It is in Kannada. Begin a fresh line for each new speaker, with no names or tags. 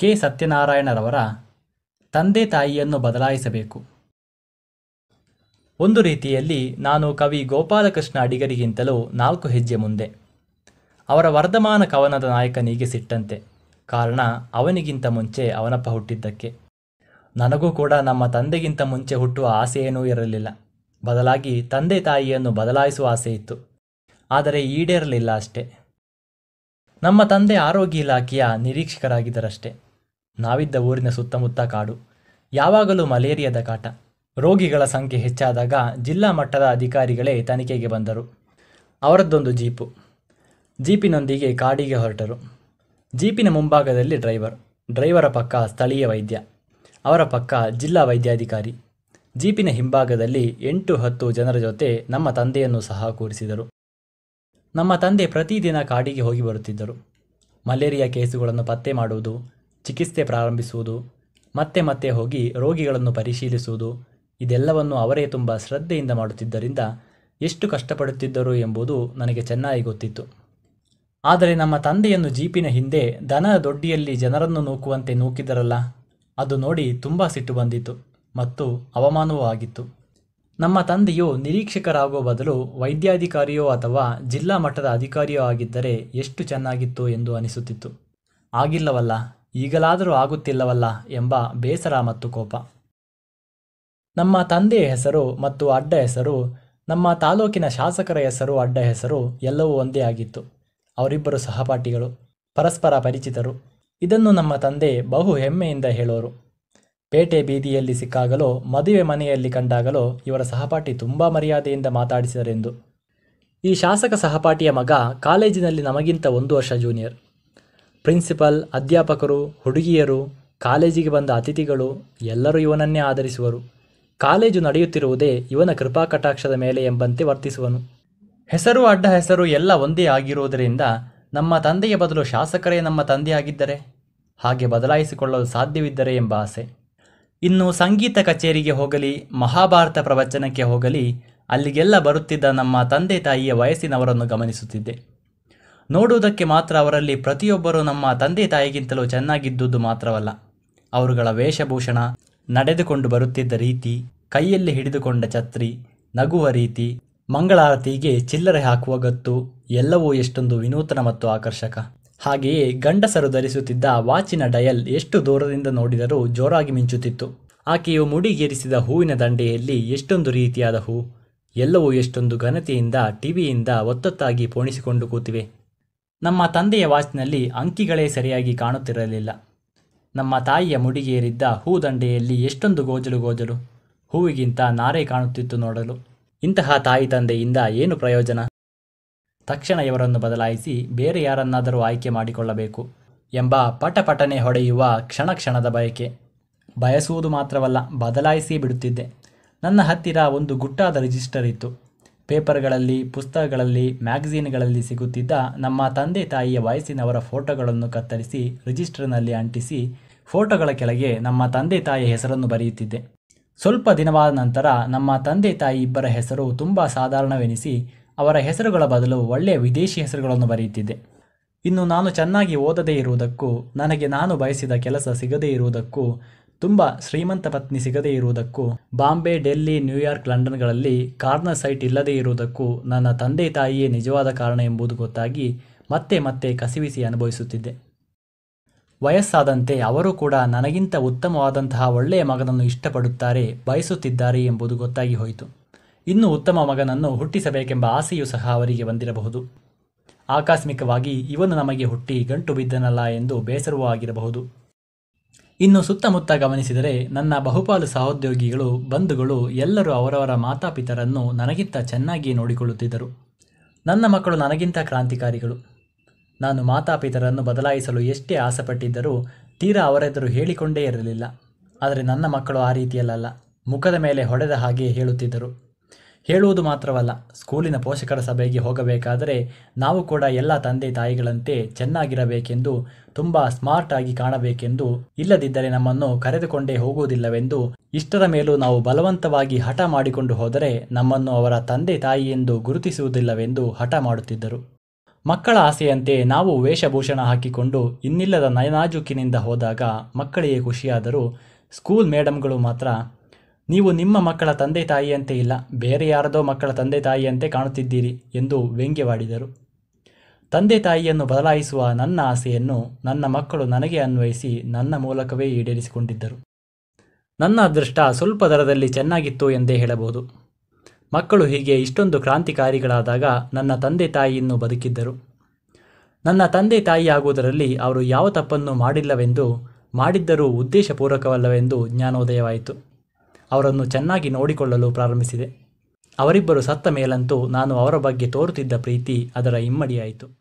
ಕೆ. ಸತ್ಯನಾರಾಯಣರವರ ತಂದೆ ತಾಯಿಯನ್ನು ಬದಲಾಯಿಸಬೇಕು. ಒಂದು ರೀತಿಯಲ್ಲಿ ನಾನು ಕವಿ ಗೋಪಾಲಕೃಷ್ಣ ಅಡಿಗರಿಗಿಂತಲೂ ನಾಲ್ಕು ಹೆಜ್ಜೆ ಮುಂದೆ. ಅವರ ವರ್ಧಮಾನ ಕವನದ ನಾಯಕನಿಗೆ ಸಿಟ್ಟಂತೆ. ಕಾರಣ ಅವನಿಗಿಂತ ಮುಂಚೆ ಅವನಪ್ಪ ಹುಟ್ಟಿದ್ದಕ್ಕೆ. ನನಗೂ ಕೂಡ ನಮ್ಮ ತಂದೆಗಿಂತ ಮುಂಚೆ ಹುಟ್ಟುವ ಆಸೆಯೇನೂ ಇರಲಿಲ್ಲ. ಬದಲಾಗಿ ತಂದೆ ತಾಯಿಯನ್ನು ಬದಲಾಯಿಸುವ ಆಸೆ ಇತ್ತು. ಆದರೆ ಈಡೇರಲಿಲ್ಲ ಅಷ್ಟೇ. ನಮ್ಮ ತಂದೆ ಆರೋಗ್ಯ ಇಲಾಖೆಯ ನಿರೀಕ್ಷಕರಾಗಿದ್ದರಷ್ಟೇ. ನಾವಿದ್ದ ಊರಿನ ಸುತ್ತಮುತ್ತ ಕಾಡು. ಯಾವಾಗಲೂ ಮಲೇರಿಯಾದ ಕಾಟ. ರೋಗಿಗಳ ಸಂಖ್ಯೆ ಹೆಚ್ಚಾದಾಗ ಜಿಲ್ಲಾ ಮಟ್ಟದ ಅಧಿಕಾರಿಗಳೇ ತನಿಖೆಗೆ ಬಂದರು. ಅವರದ್ದೊಂದು ಜೀಪು. ಜೀಪಿನೊಂದಿಗೆ ಕಾಡಿಗೆ ಹೊರಟರು. ಜೀಪಿನ ಮುಂಭಾಗದಲ್ಲಿ ಡ್ರೈವರ್. ಡ್ರೈವರ ಪಕ್ಕ ಸ್ಥಳೀಯ ವೈದ್ಯ. ಅವರ ಪಕ್ಕ ಜಿಲ್ಲಾ ವೈದ್ಯಾಧಿಕಾರಿ. ಜೀಪಿನ ಹಿಂಭಾಗದಲ್ಲಿ ಎಂಟು ಹತ್ತು ಜನರ ಜೊತೆ ನಮ್ಮ ತಂದೆಯನ್ನು ಸಹ ಕೂರಿಸಿದರು. ನಮ್ಮ ತಂದೆ ಪ್ರತಿದಿನ ಕಾಡಿಗೆ ಹೋಗಿ ಬರುತ್ತಿದ್ದರು. ಮಲೇರಿಯಾ ಕೇಸುಗಳನ್ನು ಪತ್ತೆ ಮಾಡುವುದು ಚಿಕಿತ್ಸೆ ಪ್ರಾರಂಭಿಸುವುದು, ಮತ್ತೆ ಮತ್ತೆ ಹೋಗಿ ರೋಗಿಗಳನ್ನು ಪರಿಶೀಲಿಸುವುದು, ಇದೆಲ್ಲವನ್ನು ಅವರೇ ತುಂಬ ಶ್ರದ್ಧೆಯಿಂದ ಮಾಡುತ್ತಿದ್ದರಿಂದ ಎಷ್ಟು ಕಷ್ಟಪಡುತ್ತಿದ್ದರು ಎಂಬುದು ನನಗೆ ಚೆನ್ನಾಗಿ ಗೊತ್ತಿತ್ತು. ಆದರೆ ನಮ್ಮ ತಂದೆಯನ್ನು ಜೀಪಿನ ಹಿಂದೆ ದನ ದೊಡ್ಡಿಯಲ್ಲಿ ಜನರನ್ನು ನೂಕುವಂತೆ ನೂಕಿದರಲ್ಲ, ಅದು ನೋಡಿ ತುಂಬ ಸಿಟ್ಟು ಬಂದಿತು ಮತ್ತು ಅವಮಾನವೂ ಆಗಿತ್ತು. ನಮ್ಮ ತಂದೆಯು ನಿರೀಕ್ಷಕರಾಗುವ ಬದಲು ವೈದ್ಯಾಧಿಕಾರಿಯೋ ಅಥವಾ ಜಿಲ್ಲಾ ಮಟ್ಟದ ಅಧಿಕಾರಿಯೋ ಆಗಿದ್ದರೆ ಎಷ್ಟು ಚೆನ್ನಾಗಿತ್ತು ಎಂದು ಅನಿಸುತ್ತಿತ್ತು. ಆಗಿಲ್ಲವಲ್ಲ ಈಗಲಾದರೂ ಆಗುತ್ತಿಲ್ಲವಲ್ಲ ಎಂಬ ಬೇಸರ ಮತ್ತು ಕೋಪ. ನಮ್ಮ ತಂದೆಯ ಹೆಸರು ಮತ್ತು ಅಡ್ಡ ಹೆಸರು, ನಮ್ಮ ತಾಲೂಕಿನ ಶಾಸಕರ ಹೆಸರು, ಅಡ್ಡ ಹೆಸರು ಎಲ್ಲವೂ ಒಂದೇ ಆಗಿತ್ತು. ಅವರಿಬ್ಬರು ಸಹಪಾಠಿಗಳು, ಪರಸ್ಪರ ಪರಿಚಿತರು. ಇದನ್ನು ನಮ್ಮ ತಂದೆ ಬಹು ಹೆಮ್ಮೆಯಿಂದ ಹೇಳೋರು. ಪೇಟೆ ಬೀದಿಯಲ್ಲಿ ಸಿಕ್ಕಾಗಲೋ, ಮದುವೆ ಮನೆಯಲ್ಲಿ ಕಂಡಾಗಲೋ, ಇವರ ಸಹಪಾಠಿ ತುಂಬ ಮರ್ಯಾದೆಯಿಂದ ಮಾತಾಡಿಸಿದರೆಂದು. ಈ ಶಾಸಕ ಸಹಪಾಠಿಯ ಮಗ ಕಾಲೇಜಿನಲ್ಲಿ ನಮಗಿಂತ ಒಂದು ವರ್ಷ ಜೂನಿಯರ್ ಪ್ರಿನ್ಸಿಪಲ್, ಅಧ್ಯಾಪಕರು, ಹುಡುಗಿಯರು, ಕಾಲೇಜಿಗೆ ಬಂದ ಅತಿಥಿಗಳು ಎಲ್ಲರೂ ಇವನನ್ನೇ ಆಧರಿಸುವರು. ಕಾಲೇಜು ನಡೆಯುತ್ತಿರುವುದೇ ಇವನ ಕೃಪಾ ಕಟಾಕ್ಷದ ಮೇಲೆ ಎಂಬಂತೆ ವರ್ತಿಸುವನು. ಹೆಸರು ಅಡ್ಡ ಹೆಸರು ಎಲ್ಲ ಒಂದೇ ಆಗಿರುವುದರಿಂದ ನಮ್ಮ ತಂದೆಯ ಬದಲು ಶಾಸಕರೇ ನಮ್ಮ ತಂದೆಯಾಗಿದ್ದರೆ? ಹಾಗೆ ಬದಲಾಯಿಸಿಕೊಳ್ಳಲು ಸಾಧ್ಯವಿದ್ದರೆ ಎಂಬ ಆಸೆ. ಇನ್ನು ಸಂಗೀತ ಕಚೇರಿಗೆ ಹೋಗಲಿ, ಮಹಾಭಾರತ ಪ್ರವಚನಕ್ಕೆ ಹೋಗಲಿ, ಅಲ್ಲಿಗೆಲ್ಲ ಬರುತ್ತಿದ್ದ ನಮ್ಮ ತಂದೆ ತಾಯಿಯ ವಯಸ್ಸಿನವರನ್ನು ಗಮನಿಸುತ್ತಿದ್ದೆ. ನೋಡುವುದಕ್ಕೆ ಮಾತ್ರ ಅವರಲ್ಲಿ ಪ್ರತಿಯೊಬ್ಬರೂ ನಮ್ಮ ತಂದೆ ತಾಯಿಗಿಂತಲೂ ಚೆನ್ನಾಗಿದ್ದುದು ಮಾತ್ರವಲ್ಲ. ಅವರುಗಳ ವೇಷಭೂಷಣ, ನಡೆದುಕೊಂಡು ಬರುತ್ತಿದ್ದ ರೀತಿ, ಕೈಯಲ್ಲಿ ಹಿಡಿದುಕೊಂಡ ಛತ್ರಿ, ನಗುವ ರೀತಿ, ಮಂಗಳಾರತಿಗೆ ಚಿಲ್ಲರೆ ಹಾಕುವ ಗತ್ತು ಎಲ್ಲವೂ ಎಷ್ಟೊಂದು ವಿನೂತನ ಮತ್ತು ಆಕರ್ಷಕ. ಹಾಗೆಯೇ ಗಂಡಸರು ಧರಿಸುತ್ತಿದ್ದ ವಾಚಿನ ಡಯಲ್ ಎಷ್ಟು ದೂರದಿಂದ ನೋಡಿದರೂ ಜೋರಾಗಿ ಮಿಂಚುತ್ತಿತ್ತು. ಆಕೆಯು ಮುಡಿಗೇರಿಸಿದ ಹೂವಿನ ದಂಡೆಯಲ್ಲಿ ಎಷ್ಟೊಂದು ರೀತಿಯಾದ ಹೂ, ಎಲ್ಲವೂ ಎಷ್ಟೊಂದು ಘನತೆಯಿಂದ, ಟಿವಿಯಿಂದ ಒತ್ತೊತ್ತಾಗಿ ಪೋಣಿಸಿಕೊಂಡು ಕೂತಿವೆ. ನಮ್ಮ ತಂದೆಯ ವಾಚ್ನಲ್ಲಿ ಅಂಕಿಗಳೇ ಸರಿಯಾಗಿ ಕಾಣುತ್ತಿರಲಿಲ್ಲ. ನಮ್ಮ ತಾಯಿಯ ಮುಡಿಗೇರಿದ್ದ ಹೂ ದಂಡೆಯಲ್ಲಿ ಎಷ್ಟೊಂದು ಗೋಜಲು ಗೋಜಲು, ಹೂವಿಗಿಂತ ನಾರೇ ಕಾಣುತ್ತಿತ್ತು ನೋಡಲು. ಇಂತಹ ತಾಯಿ ತಂದೆಯಿಂದ ಏನು ಪ್ರಯೋಜನ? ತಕ್ಷಣ ಇವರನ್ನು ಬದಲಾಯಿಸಿ ಬೇರೆ ಯಾರನ್ನಾದರೂ ಆಯ್ಕೆ ಮಾಡಿಕೊಳ್ಳಬೇಕು ಎಂಬ ಪಟಪಟನೆ ಹೊಡೆಯುವ ಕ್ಷಣ ಕ್ಷಣದ ಬಯಕೆ. ಬಯಸುವುದು ಮಾತ್ರವಲ್ಲ, ಬದಲಾಯಿಸಿ ಬಿಡುತ್ತಿದ್ದೆ. ನನ್ನ ಹತ್ತಿರ ಒಂದು ಗುಟ್ಟಾದ ರಿಜಿಸ್ಟರ್ ಇತ್ತು. ಪೇಪರ್ಗಳಲ್ಲಿ, ಪುಸ್ತಕಗಳಲ್ಲಿ ಮ್ಯಾಗಝೀನ್ಗಳಲ್ಲಿ ಸಿಗುತ್ತಿದ್ದ ನಮ್ಮ ತಂದೆ ತಾಯಿಯ ವಯಸ್ಸಿನವರ ಫೋಟೋಗಳನ್ನು ಕತ್ತರಿಸಿ ರಿಜಿಸ್ಟರ್ನಲ್ಲಿ ಅಂಟಿಸಿ ಫೋಟೋಗಳ ಕೆಳಗೆ ನಮ್ಮ ತಂದೆ ತಾಯಿಯ ಹೆಸರನ್ನು ಬರೆಯುತ್ತಿದ್ದೆ. ಸ್ವಲ್ಪ ದಿನವಾದ ನಂತರ ನಮ್ಮ ತಂದೆ ತಾಯಿ ಇಬ್ಬರ ಹೆಸರು ತುಂಬ ಸಾಧಾರಣವೆನಿಸಿ ಅವರ ಹೆಸರುಗಳ ಬದಲು ಒಳ್ಳೆಯ ವಿದೇಶಿ ಹೆಸರುಗಳನ್ನು ಬರೆಯುತ್ತಿದ್ದೆ. ಇನ್ನು ನಾನು ಚೆನ್ನಾಗಿ ಓದದೇ ಇರುವುದಕ್ಕೂ, ನನಗೆ ನಾನು ಬಯಸಿದ ಕೆಲಸ ಸಿಗದೇ ಇರುವುದಕ್ಕೂ ತುಂಬ ಶ್ರೀಮಂತ ಪತ್ನಿ ಸಿಗದೇ ಇರುವುದಕ್ಕೂ, ಬಾಂಬೆ, ಡೆಲ್ಲಿ, ನ್ಯೂಯಾರ್ಕ್, ಲಂಡನ್ಗಳಲ್ಲಿ ಕಾರ್ನರ್ ಸೈಟ್ ಇಲ್ಲದೇ ಇರುವುದಕ್ಕೂ ನನ್ನ ತಂದೆ ತಾಯಿಯೇ ನಿಜವಾದ ಕಾರಣ ಎಂಬುದು ಗೊತ್ತಾಗಿ ಮತ್ತೆ ಮತ್ತೆ ಕಸಿವಿಸಿ ಅನುಭವಿಸುತ್ತಿದ್ದೆ. ವಯಸ್ಸಾದಂತೆ ಅವರು ಕೂಡ ನನಗಿಂತ ಉತ್ತಮವಾದಂತಹ ಒಳ್ಳೆಯ ಮಗನನ್ನು ಇಷ್ಟಪಡುತ್ತಾರೆ, ಬಯಸುತ್ತಿದ್ದಾರೆ ಎಂಬುದು ಗೊತ್ತಾಗಿ ಹೋಯಿತು. ಇನ್ನು ಉತ್ತಮ ಮಗನನ್ನು ಹುಟ್ಟಿಸಬೇಕೆಂಬ ಆಸೆಯೂ ಸಹ ಅವರಿಗೆ ಬಂದಿರಬಹುದು. ಆಕಸ್ಮಿಕವಾಗಿ ಇವನು ನಮಗೆ ಹುಟ್ಟಿ ಗಂಟು ಬಿದ್ದನಲ್ಲ ಎಂದು ಬೇಸರವೂ ಆಗಿರಬಹುದು. ಇನ್ನು ಸುತ್ತಮುತ್ತ ಗಮನಿಸಿದರೆ ನನ್ನ ಬಹುಪಾಲು ಸಹೋದ್ಯೋಗಿಗಳು, ಬಂಧುಗಳು ಎಲ್ಲರೂ ಅವರವರ ಮಾತಾಪಿತರನ್ನು ನನಗಿಂತ ಚೆನ್ನಾಗಿ ನೋಡಿಕೊಳ್ಳುತ್ತಿದ್ದರು. ನನ್ನ ಮಕ್ಕಳು ನನಗಿಂತ ಕ್ರಾಂತಿಕಾರಿಗಳು. ನಾನು ಮಾತಾಪಿತರನ್ನು ಬದಲಾಯಿಸಲು ಎಷ್ಟೇ ಆಸೆಪಟ್ಟಿದ್ದರೂ ತೀರಾ ಅವರೆದುರು ಹೇಳಿಕೊಂಡೇ ಇರಲಿಲ್ಲ. ಆದರೆ ನನ್ನ ಮಕ್ಕಳು ಆ ರೀತಿಯಲ್ಲ ಮುಖದ ಮೇಲೆ ಹೊಡೆದ ಹಾಗೆ ಹೇಳುತ್ತಿದ್ದರು. ಹೇಳುವುದು ಮಾತ್ರವಲ್ಲ, ಸ್ಕೂಲಿನ ಪೋಷಕರ ಸಭೆಗೆ ಹೋಗಬೇಕಾದರೆ ನಾವು ಕೂಡ ಎಲ್ಲ ತಂದೆ ತಾಯಿಗಳಂತೆ ಚೆನ್ನಾಗಿರಬೇಕೆಂದು, ತುಂಬ ಸ್ಮಾರ್ಟ್ ಆಗಿ ಕಾಣಬೇಕೆಂದು ಇಲ್ಲದಿದ್ದರೆ ನಮ್ಮನ್ನು ಕರೆದುಕೊಂಡೇ ಹೋಗುವುದಿಲ್ಲವೆಂದು ಇಷ್ಟರ ಮೇಲೂ ನಾವು ಬಲವಂತವಾಗಿ ಹಠ ಮಾಡಿಕೊಂಡು ಹೋದರೆ ನಮ್ಮನ್ನು ಅವರ ತಂದೆ ತಾಯಿ ಎಂದು ಗುರುತಿಸುವುದಿಲ್ಲವೆಂದು ಹಠ ಮಾಡುತ್ತಿದ್ದರು. ಮಕ್ಕಳ ಆಸೆಯಂತೆ ನಾವು ವೇಷಭೂಷಣ ಹಾಕಿಕೊಂಡು ಇನ್ನಿಲ್ಲದ ನಯನಾಜುಕಿನಿಂದ ಹೋದಾಗ ಮಕ್ಕಳಿಗೆ ಖುಷಿಯಾದರೂ, ಸ್ಕೂಲ್ ಮೇಡಮ್ಗಳು ಮಾತ್ರ ನೀವು ನಿಮ್ಮ ಮಕ್ಕಳ ತಂದೆ ತಾಯಿಯಂತೆ ಇಲ್ಲ, ಬೇರೆ ಯಾರದೋ ಮಕ್ಕಳ ತಂದೆ ತಾಯಿಯಂತೆ ಕಾಣುತ್ತಿದ್ದೀರಿ ಎಂದು ವ್ಯಂಗ್ಯವಾಡಿದರು. ತಂದೆ ತಾಯಿಯನ್ನು ಬದಲಾಯಿಸುವ ನನ್ನ ಆಸೆಯನ್ನು ನನ್ನ ಮಕ್ಕಳು ನನಗೆ ಅನ್ವಯಿಸಿ ನನ್ನ ಮೂಲಕವೇ ಈಡೇರಿಸಿಕೊಂಡಿದ್ದರು. ನನ್ನ ಅದೃಷ್ಟ ಸ್ವಲ್ಪ ದರದಲ್ಲಿ ಚೆನ್ನಾಗಿತ್ತು ಎಂದೇ ಹೇಳಬಹುದು. ಮಕ್ಕಳು ಹೀಗೆ ಇಷ್ಟೊಂದು ಕ್ರಾಂತಿಕಾರಿಗಳಾದಾಗ ನನ್ನ ತಂದೆ ತಾಯಿಯನ್ನು ಬದುಕಿದ್ದರು. ನನ್ನ ತಂದೆ ತಾಯಿ ಆಗುವುದರಲ್ಲಿ ಅವರು ಯಾವ ತಪ್ಪನ್ನು ಮಾಡಿಲ್ಲವೆಂದು, ಮಾಡಿದ್ದರೂ ಉದ್ದೇಶಪೂರ್ವಕವಲ್ಲವೆಂದು ಜ್ಞಾನೋದಯವಾಯಿತು. ಅವರನ್ನು ಚೆನ್ನಾಗಿ ನೋಡಿಕೊಳ್ಳಲು ಪ್ರಾರಂಭಿಸಿದೆ. ಅವರಿಬ್ಬರು ಸತ್ತ ಮೇಲಂತೂ ನಾನು ಅವರ ಬಗ್ಗೆ ತೋರುತ್ತಿದ್ದ ಪ್ರೀತಿ ಅದರ ಇಮ್ಮಡಿಯಾಯಿತು.